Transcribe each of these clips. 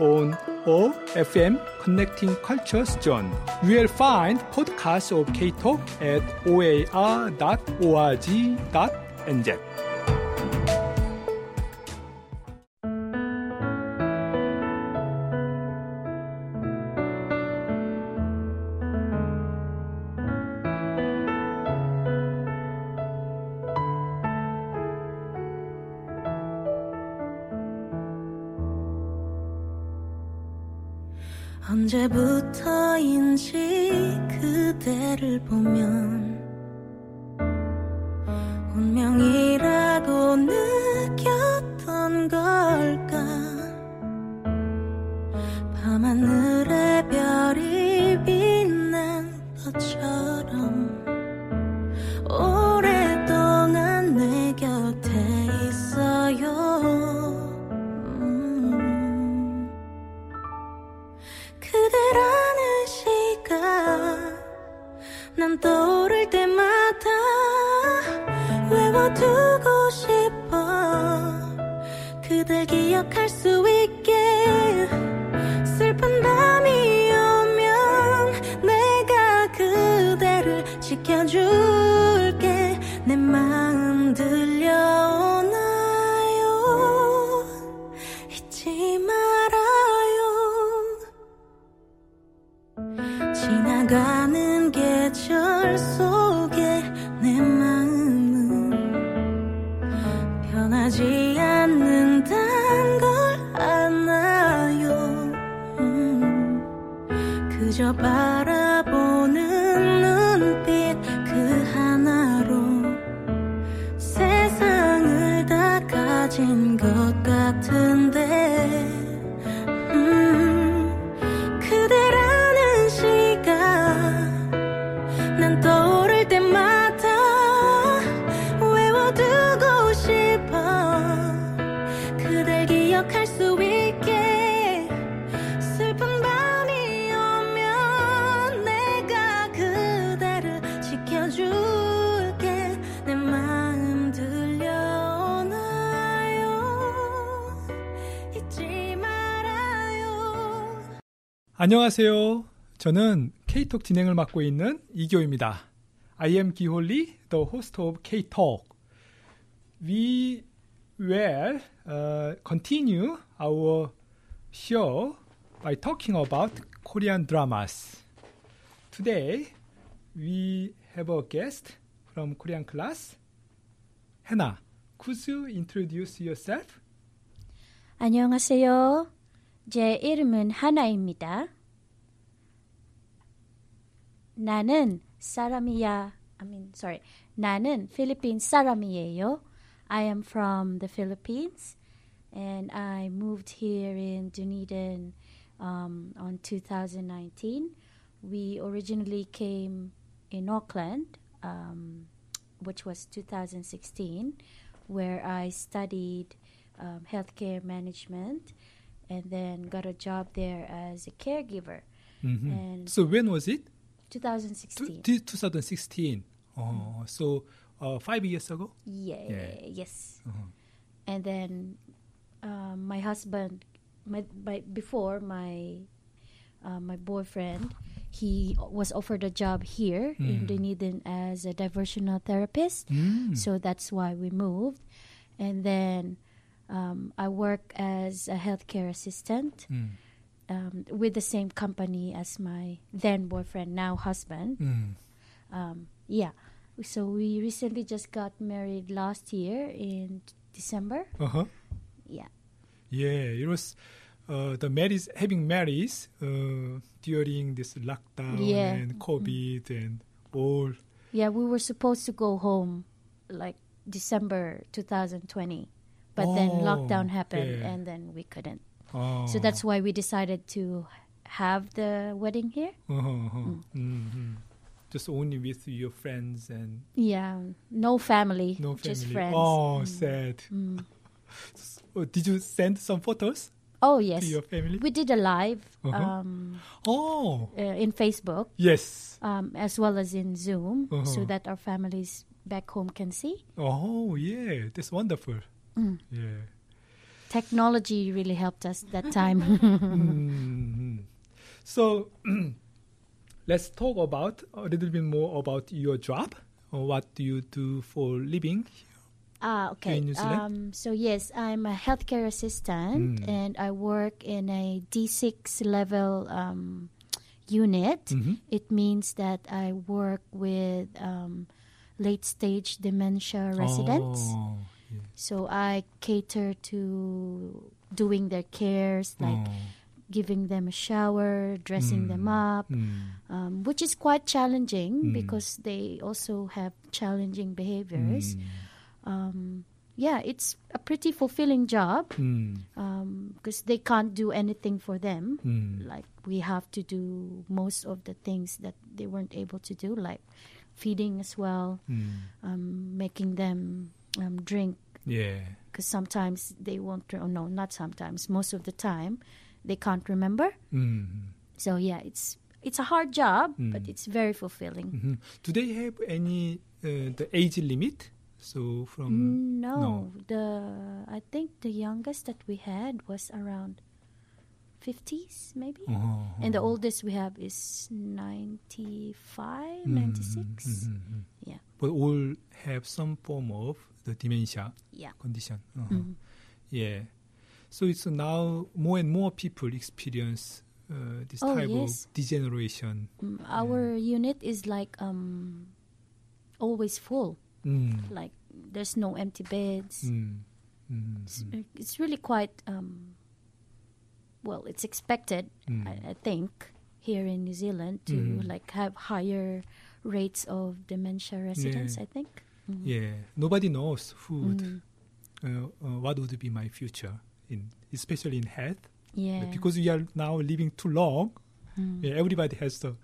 On OFM Connecting Cultures Zone. You will find podcasts of K-Talk at oar.org.nz. 언제부터인지 그대를 보면 안녕하세요. 저는 K-Talk 진행을 맡고 있는 이교입니다. I am 기홀리, the host of K-Talk. We will uh, continue our show by talking about Korean dramas. Today, we have a guest from Korean class. Hannah, could you introduce yourself? 안녕하세요. 제 이름은 하나입니다. 나는 사람이야. I mean, sorry. 나는 필리핀 사람이에요. I am from the Philippines and I moved here in Dunedin um, on 2019. We originally came in Auckland, um, which was 2016, where I studied um, healthcare management and then got a job there as a caregiver. Mhm. And So when was it? 2016. Two- 2016. Oh, so uh, five years ago. yeah, Yeah. yes. Uh-huh. And then um, my husband, my, my before my uh, my boyfriend, he was offered a job here in Mm. Dunedin as a diversional therapist. Mm. So that's why we moved. And then um, I work as a healthcare assistant Mm. Um, with the same company as my then boyfriend, now husband. Mm. Um, yeah. So we recently just got married last year in December. Uh-huh. Yeah. Yeah, it was uh, the marriage having marriage uh, during this lockdown Yeah. and COVID and all. Yeah, we were supposed to go home like December 2020. But then Oh, lockdown happened yeah. and then we couldn't. Oh. So that's why we decided to have the wedding here. Uh-huh, uh-huh. Mhm. just only with your friends and Yeah, no family, no family. just friends. Oh, Mm. sad. Mm. Oh, did you send some photos Oh to yes, your family? we did a live Uh-huh. um, oh, uh, in Facebook yes. um, as well as in Zoom, so Uh-huh. that our families back home can see. Oh, yeah. That's wonderful. Mm. Yeah. Technology really helped us that time. Mhm. So let's talk about a little bit more about your job. What do you do for living? Ah, okay. in New Zealand? Um, so yes, I'm a healthcare assistant, Mm. and I work in a D6 level um, unit. Mhm. It means that I work with um, late stage dementia residents. Oh, So I cater to doing their cares, like Oh. giving them a shower, dressing them Mm. up, Mm. um, which is quite challenging Mm. because they also have challenging behaviors. Mm. Um, yeah, it's a pretty fulfilling job Mm. because they can't do anything for them. Mm. Like we have to do most of the things that they weren't able to do, like feeding as well, Mm. um, making them um, drink. Yeah. Because sometimes they won't. Oh no, not sometimes. Most of the time, they can't remember. Mm. So yeah, it's it's a hard job, but Mm. it's very fulfilling. Mhm. Do they have any uh, the age limit? So from no, no. the I think the youngest that we had was around fifties, maybe. Uh-huh, And the uh-huh. oldest we have is 95, Mm, 96. mhm, mhm. Yeah. But all have some form of the dementia Yeah. condition. Uh-huh. Mhm. Yeah. So it's now more and more people experience uh, this Oh, type yes. of degeneration. Mm, Our unit is like um, always full. Mm. Like there's no empty beds. Mm. Mm. It's, it's really quite um, well. It's expected, Mm. I, I think, here in New Zealand to Mm. like have higher rates of dementia residents. Yeah. I think. Mm. Yeah. Nobody knows who would, Mm. uh, uh, what would be my future in, especially in health. Yeah. Because we are now living too long. Mm. Yeah, everybody has the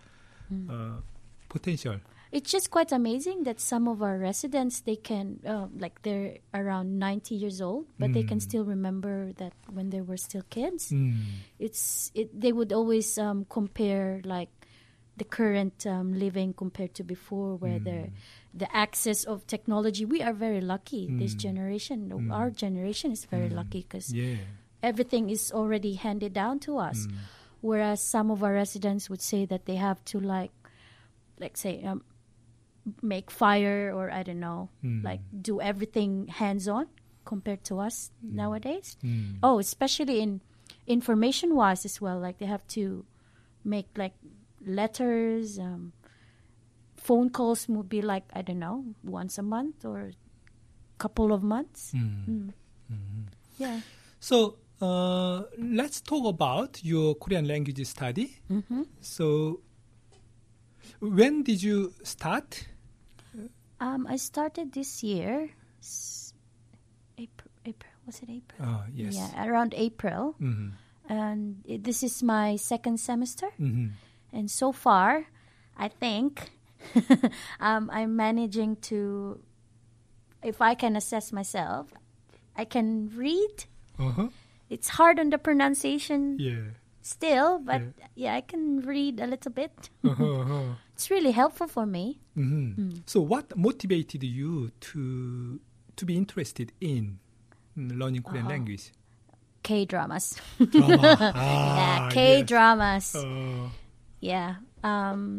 Mm. uh, potential. It's just quite amazing that some of our residents they can uh, like they're around 90 years old, but they can Mm. still remember that when they were still kids. Mm. It's it they would always um, compare like the current um, living compared to before, where the Mm. the access of technology. We are very lucky. This Mm. generation, Mm. our generation, is very Mm. lucky because Yeah. everything is already handed down to us. Mm. Whereas some of our residents would say that they have to like, like say, um, make fire or I don't know, Mm. like do everything hands on compared to us nowadays. Mm. Oh, especially in information wise as well. Like they have to make like letters, um, phone calls would be like I don't know once a month or couple of months. Mm. Mm. Mhm. Yeah. So uh, let's talk about your Korean language study. hmm So when did you start? Um, I started this year, April. April was it April? Uh, yes. Yeah, around April, Mhm. and it, this is my second semester. Mhm. And so far, I think um, I'm managing to, if I can assess myself, I can read. Uh-huh. It's hard on the pronunciation Yeah. Still, but yeah. I can read a little bit. Uh-huh, uh-huh. It's really helpful for me. Mhm. So what motivated you to to be interested in mm, learning Korean Uh-huh. language? K dramas. Drama. yeah, Ah, K yes. dramas. Uh, Yeah,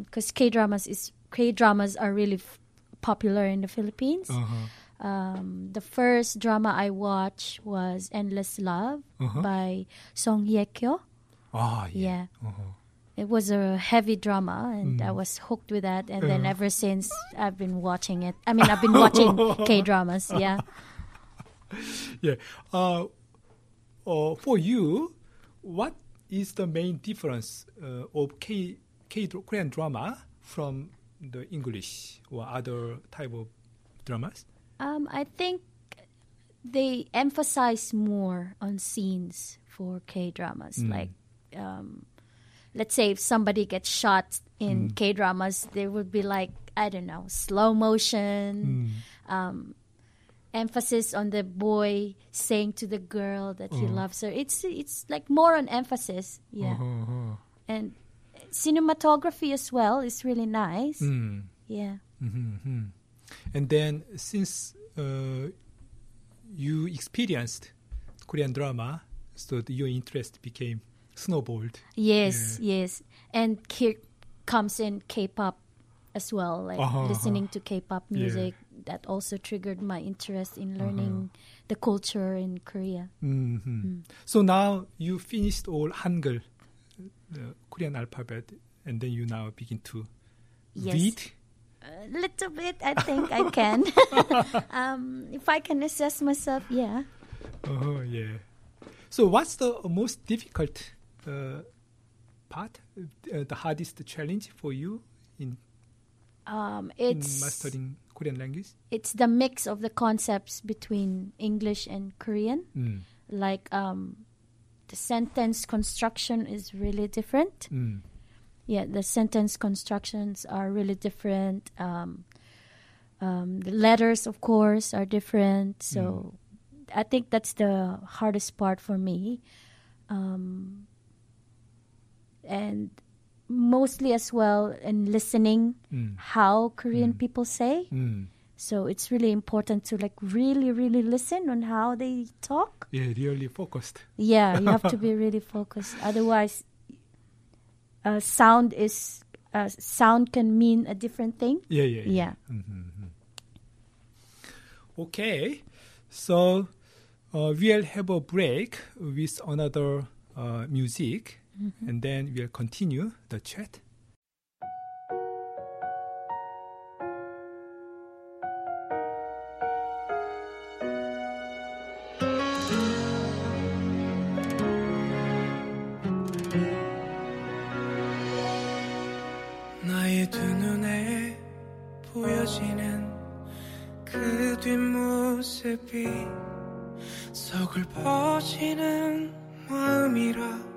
because K dramas is K dramas are really f- popular in the Philippines. uh-huh. Um, the first drama I watched was Endless Love Uh-huh. by Song Hye Kyo. Ah, yeah. Yeah, Uh-huh. it was a heavy drama, and I Mm. was hooked with that. And then Uh. ever since, I've been watching it. I mean, I've been watching K dramas. Yeah. Yeah. Uh, uh, for you, what is the main difference uh, of K, K Korean drama from the English or other type of dramas? Um, I think they emphasize more on scenes for K dramas. Mm. Like, um, let's say if somebody gets shot in K dramas, there would be like I don't know, slow motion, um, emphasis on the boy saying to the girl that he loves her. It's it's like more on emphasis, yeah, Uh-huh. and cinematography as well is really nice. Mm. Yeah. hmm And then since uh, you experienced Korean drama, so your interest became snowballed. Yes, yes. And here comes in K-pop as well, like Uh-huh, listening to K-pop Yeah. music. That also triggered my interest in learning the culture in Korea. hmm So now you finished all Hangul, the Korean alphabet, and then you now begin to Yes. read. A little bit, I think I can. um, if I can assess myself, yeah. Oh yeah. So what's the most difficult uh, part, uh, the hardest challenge for you in, Um, in mastering Korean language? it's the mix of the concepts between English and Korean. Mm. Like um, the sentence construction is really different. Mm. yeah the sentence constructions are really different um, um, the letters of course are different so i think that's the hardest part for me um, and mostly as well in listening Mm. how korean people say Mm. so it's really important to like really really listen on how they talk Yeah, really focused. yeah, you have to be really focused. Otherwise, uh, sound is uh, sound can mean a different thing. Yeah, yeah, Yeah. Mhm. Okay, so uh, we'll have a break with another uh, music, Mm-hmm. And then we'll continue the chat. 모습이 속을 퍼지는 마음이라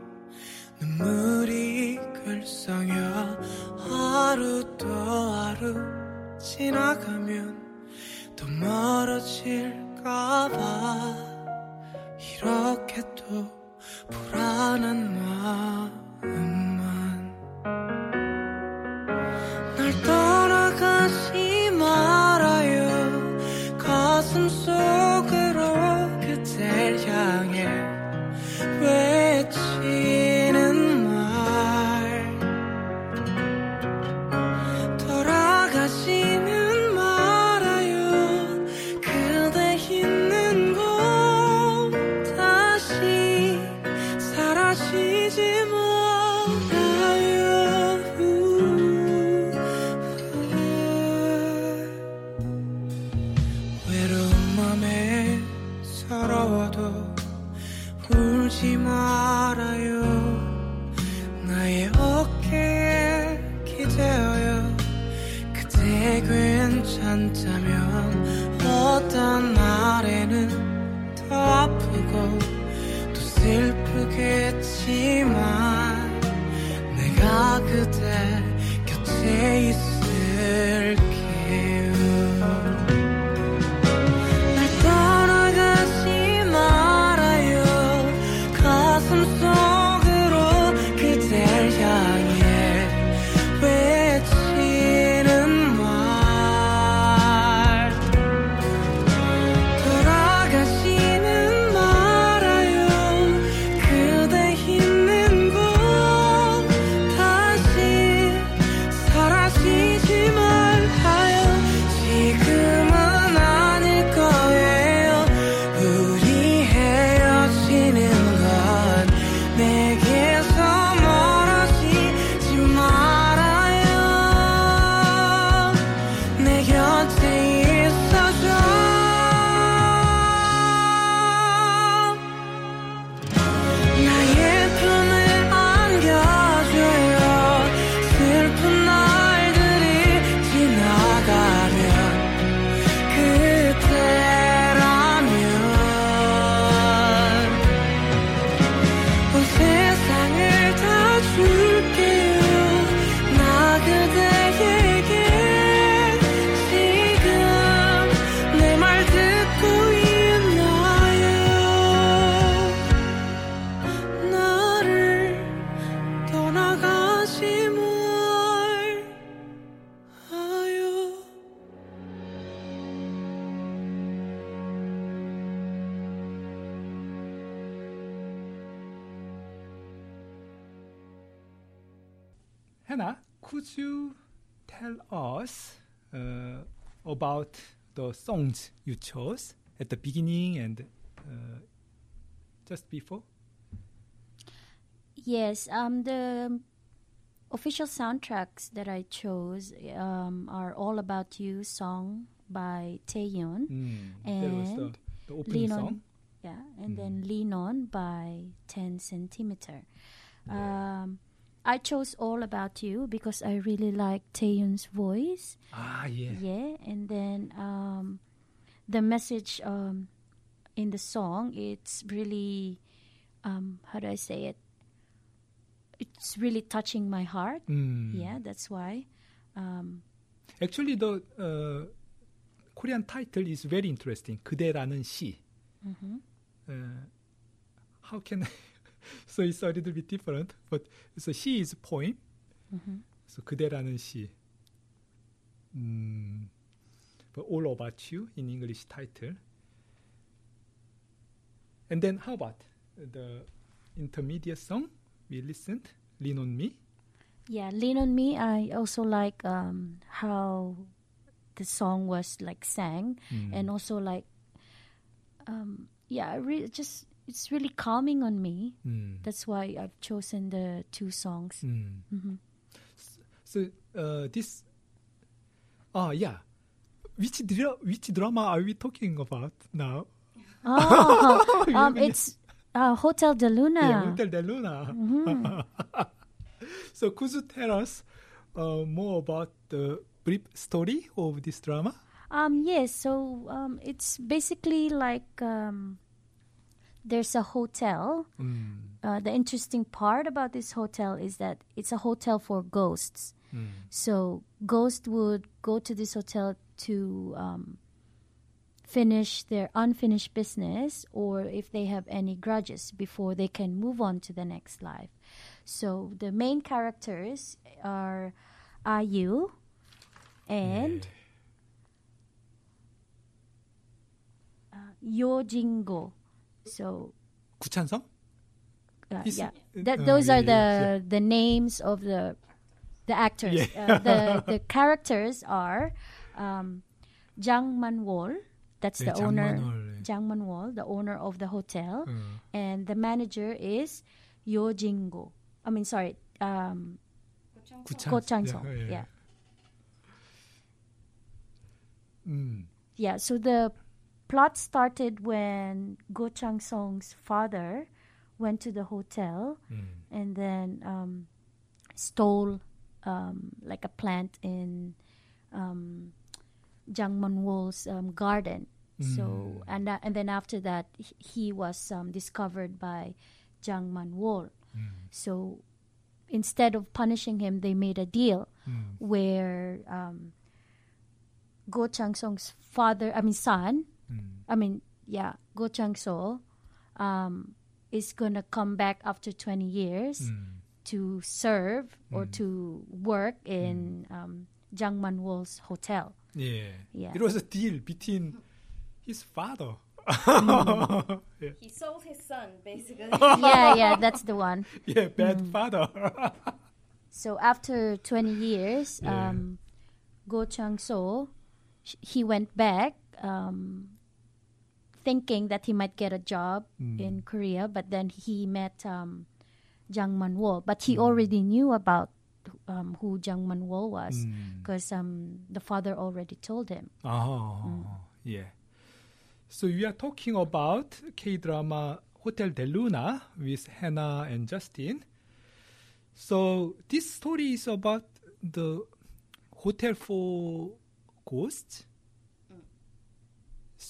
눈물이 글썽여 하루 또 하루 지나가면 또 멀어질까봐 이렇게 또 불안한 마음 could you tell us uh, about the songs you chose at the beginning and uh, just before? Yes, um, the official soundtracks that I chose um, are All About You song by Taeyeon. Mm, that was the, And the opening Lean song. On, yeah, and then Lean On by 10 centimeter. Um, I chose All About You because I really like Taeyeon's voice. Ah, yeah. Yeah, and then um, the message um, in the song, it's really, um, how do I say it? It's really touching my heart. Mm. Yeah, that's why. Um, Actually, the uh, Korean title is very interesting. 그대라는 시. mhm. Uh, how can I? so it's a little bit different, but so she is poem. Mhm. So 그대라는 시. Mm, but all about you in English title. And then how about the intermediate song we listened? Lean on me. Yeah, Lean on Me. I also like um, how the song was like sang, Mm. and also like, um, yeah, I re- just it's really calming on me. Mm. That's why I've chosen the two songs. Mm. Mhm. So uh, this, ah yeah, which dra- which drama are we talking about now? Oh, um, it's uh, Hotel de Luna. Yeah, Hotel de Luna. Mm-hmm. so could you tell us uh, more about the brief story of this drama? Um, yes, so um, it's basically like um, there's a hotel. Mm. Uh, the interesting part about this hotel is that it's a hotel for ghosts. Mm. So ghosts would go to this hotel to um, finish their unfinished business, or if they have any grudges before they can move on to the next life. So the main characters are IU and uh, Yeo Jin-goo. So 구찬성? Uh, He's, yeah, Th- uh, those yeah, are the yeah. the names of the the actors. Yeah. Uh, the the characters are um, Jang Manwol, that's the owner. Manol, Jang Manwol, the owner of the hotel, and the manager is Yeo Jin-goo. I mean, sorry, um, Go Chang Song. Yeah. Mm. Yeah. So the plot started when Go Chang Song's father went to the hotel mm. and then um, stole um, like a plant in um, Jang Manwol's um, garden. Mm. So hmm. and uh, and then after that he was um, discovered by Jang Manwol. Mm. So instead of punishing him, they made a deal hmm. where um, Go Chang Song's father, I mean son, I mean, yeah, Go Chang So um, is gonna come back after 20 years 음. to serve or to work in um, Jang Man Wol's hotel. Yeah. Yeah. It was a deal between his father. He sold his son, basically. yeah, yeah, that's the one. yeah, bad father. So after 20 years, Yeah. um, Go Chang So, sh- he went back um, thinking that he might get a job in Korea, but then he met um, Jang Man Wol. But he already knew about um, who Jang Man Wol was 음. because um, the father already told him. Oh, yeah. So we are talking about K drama Hotel de Luna with Hannah and Justin. So this story is about the hotel for ghosts.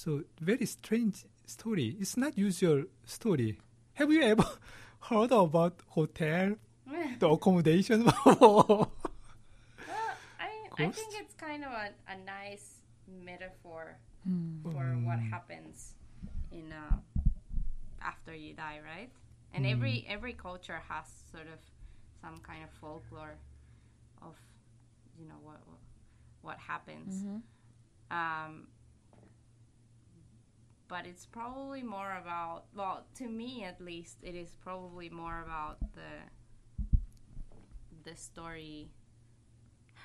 So very strange story. It's not usual story. Have you ever heard about hotel, the accommodation? well, I, I think it's kind of a, a nice metaphor Hmm. for what happens in uh, after you die, right? And every every culture has sort of some kind of folklore of you know what what, what happens. Um, but it's probably more about well, to me at least, it is probably more about the the story,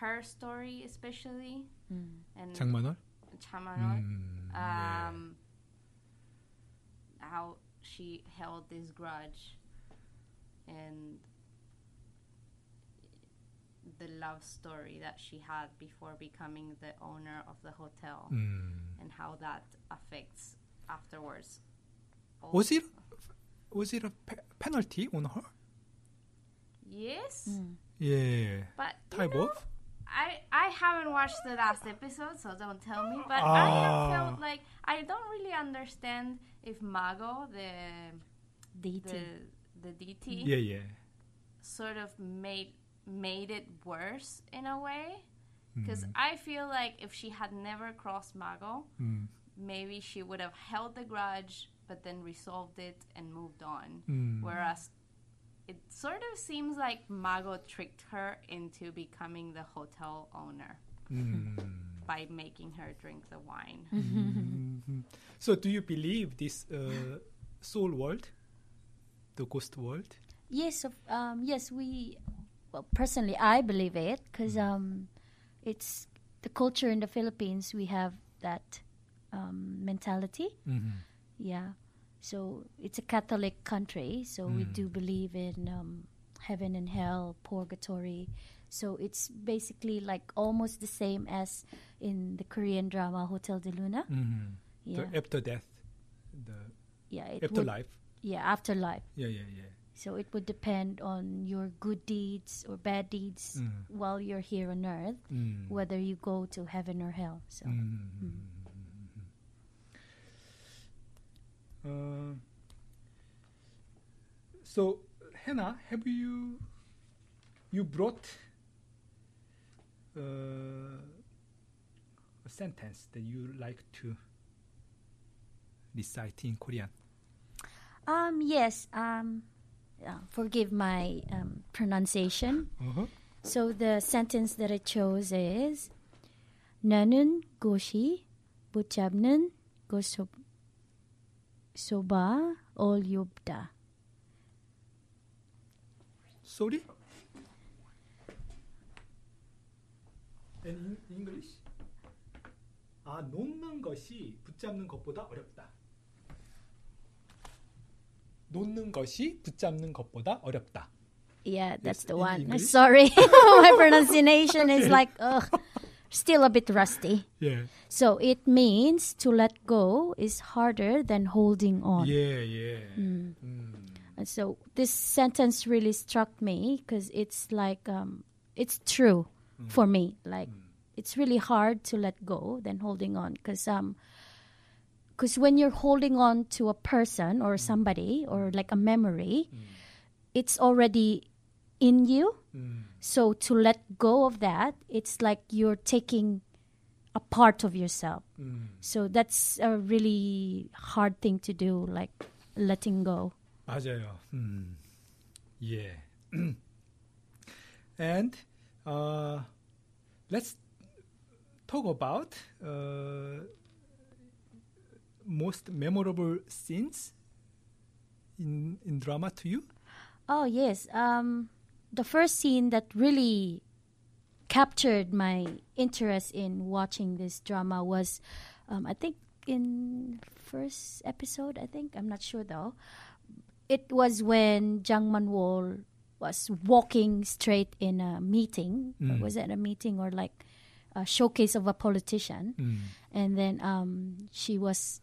her story especially, and 장만월. Chamanol, 음, 네. um, how she held this grudge and the love story that she had before becoming the owner of the hotel 음. and how that affects afterwards. all- Was it was it a pe- penalty on her? Yes, Yeah. but you Type know, of? I I haven't watched the last episode, so don't tell me. But I Ah. have felt like I don't really understand if Mago, the deity. the the deity, Yeah, yeah. sort of made made it worse in a way. Mm. Because I feel like if she had never crossed Mago, 음 maybe she would have held the grudge but then resolved it and moved on. Mm. Whereas it sort of seems like Mago tricked her into becoming the hotel owner mm. by making her drink the wine. Mm-hmm. So, do you believe this uh, soul world, the ghost world? Yes, um, yes, we. Well, personally, I believe it because mm. um, it's the culture in the Philippines. We have that um, mentality. Mm-hmm. Yeah. So it's a Catholic country, so mm. we do believe in um, heaven and hell, purgatory. So it's basically like almost the same as in the Korean drama Hotel de Luna. Mm-hmm. Yeah. The after death, the yeah, after afterlife. Would, yeah, afterlife. Yeah, yeah, yeah. So it would depend on your good deeds or bad deeds mm. while you're here on earth, mm. whether you go to heaven or hell. So. Mm-hmm. Mm. Uh, so Hannah, have you you brought uh, a sentence that you like to recite in Korean? um yes um uh, forgive my um, pronunciation. Uh-huh. So the sentence that I chose is 나는 곳이 붙잡는 곳 소 שובה או יובדה. Sorry? In English? 아, 놓는 것이 붙잡는 것보다 어렵다. 놓는 것이 붙잡는 것보다 어렵다. Yeah, that's the one. Sorry, my pronunciation is like, ugh. still a bit rusty. Yeah. So it means to let go is harder than holding on. Yeah, yeah. Mm. Mm. And so this sentence really struck me because it's like um, it's true mm. for me. Like mm. it's really hard to let go than holding on because um, because when you're holding on to a person or mm. somebody or like a memory, mm. it's already in you. 음. So to let go of that, it's like you're taking a part of yourself. 음. So that's a really hard thing to do, like letting go. 맞아요. 음. 예. and uh, let's talk about uh, most memorable scenes in in drama to you. Oh yes, um, the first scene that really captured my interest in watching this drama was, um, I think, in first episode. I think I'm not sure though. It was when Jang Man-wol was walking straight in a meeting. Mm. Was it a meeting or like a showcase of a politician? 음. and then um, she was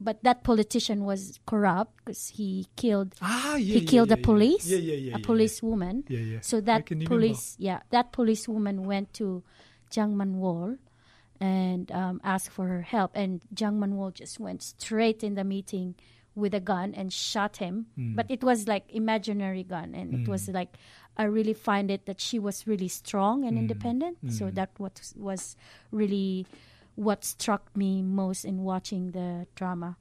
but that politician was corrupt because he killed ah, yeah, he yeah, killed yeah, a police yeah, yeah, yeah, a police woman yeah, yeah. so that police yeah that police woman went to Jang Manwol and um, asked for her help and Jang Manwol just went straight in the meeting with a gun and shot him mm. but it was like imaginary gun and mm. it was like I really find it that she was really strong and mm. independent so that what was really what struck me most in watching the drama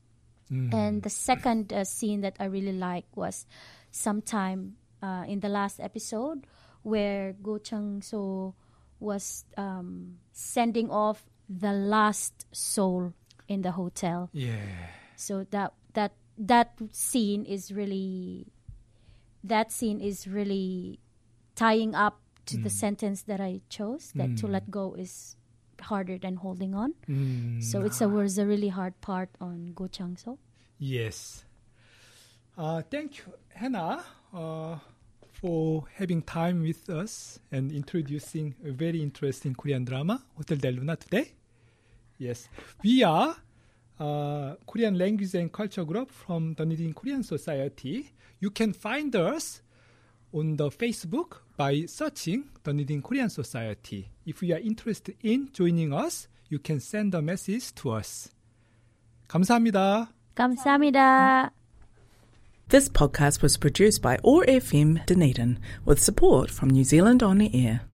음. and the second uh, scene that I really liked was sometime uh, in the last episode where Go Chang So was um, sending off the last soul in the hotel. Yeah. So that that that scene is really that scene is really tying up to the sentence that I chose. That to let go is harder than holding on. 음, So it's a was a really hard part on Go Changso. yes. Uh, thank you, Hannah, uh, for having time with us and introducing a very interesting Korean drama, Hotel Del Luna, today. Yes, we are uh, Korean Language and Culture Group from Dunedin Korean Society. You can find us on the Facebook by searching Dunedin Korean Society. If you are interested in joining us, you can send a message to us. 감사합니다. 감사합니다. This podcast was produced by OAR FM Dunedin with support from New Zealand On the Air.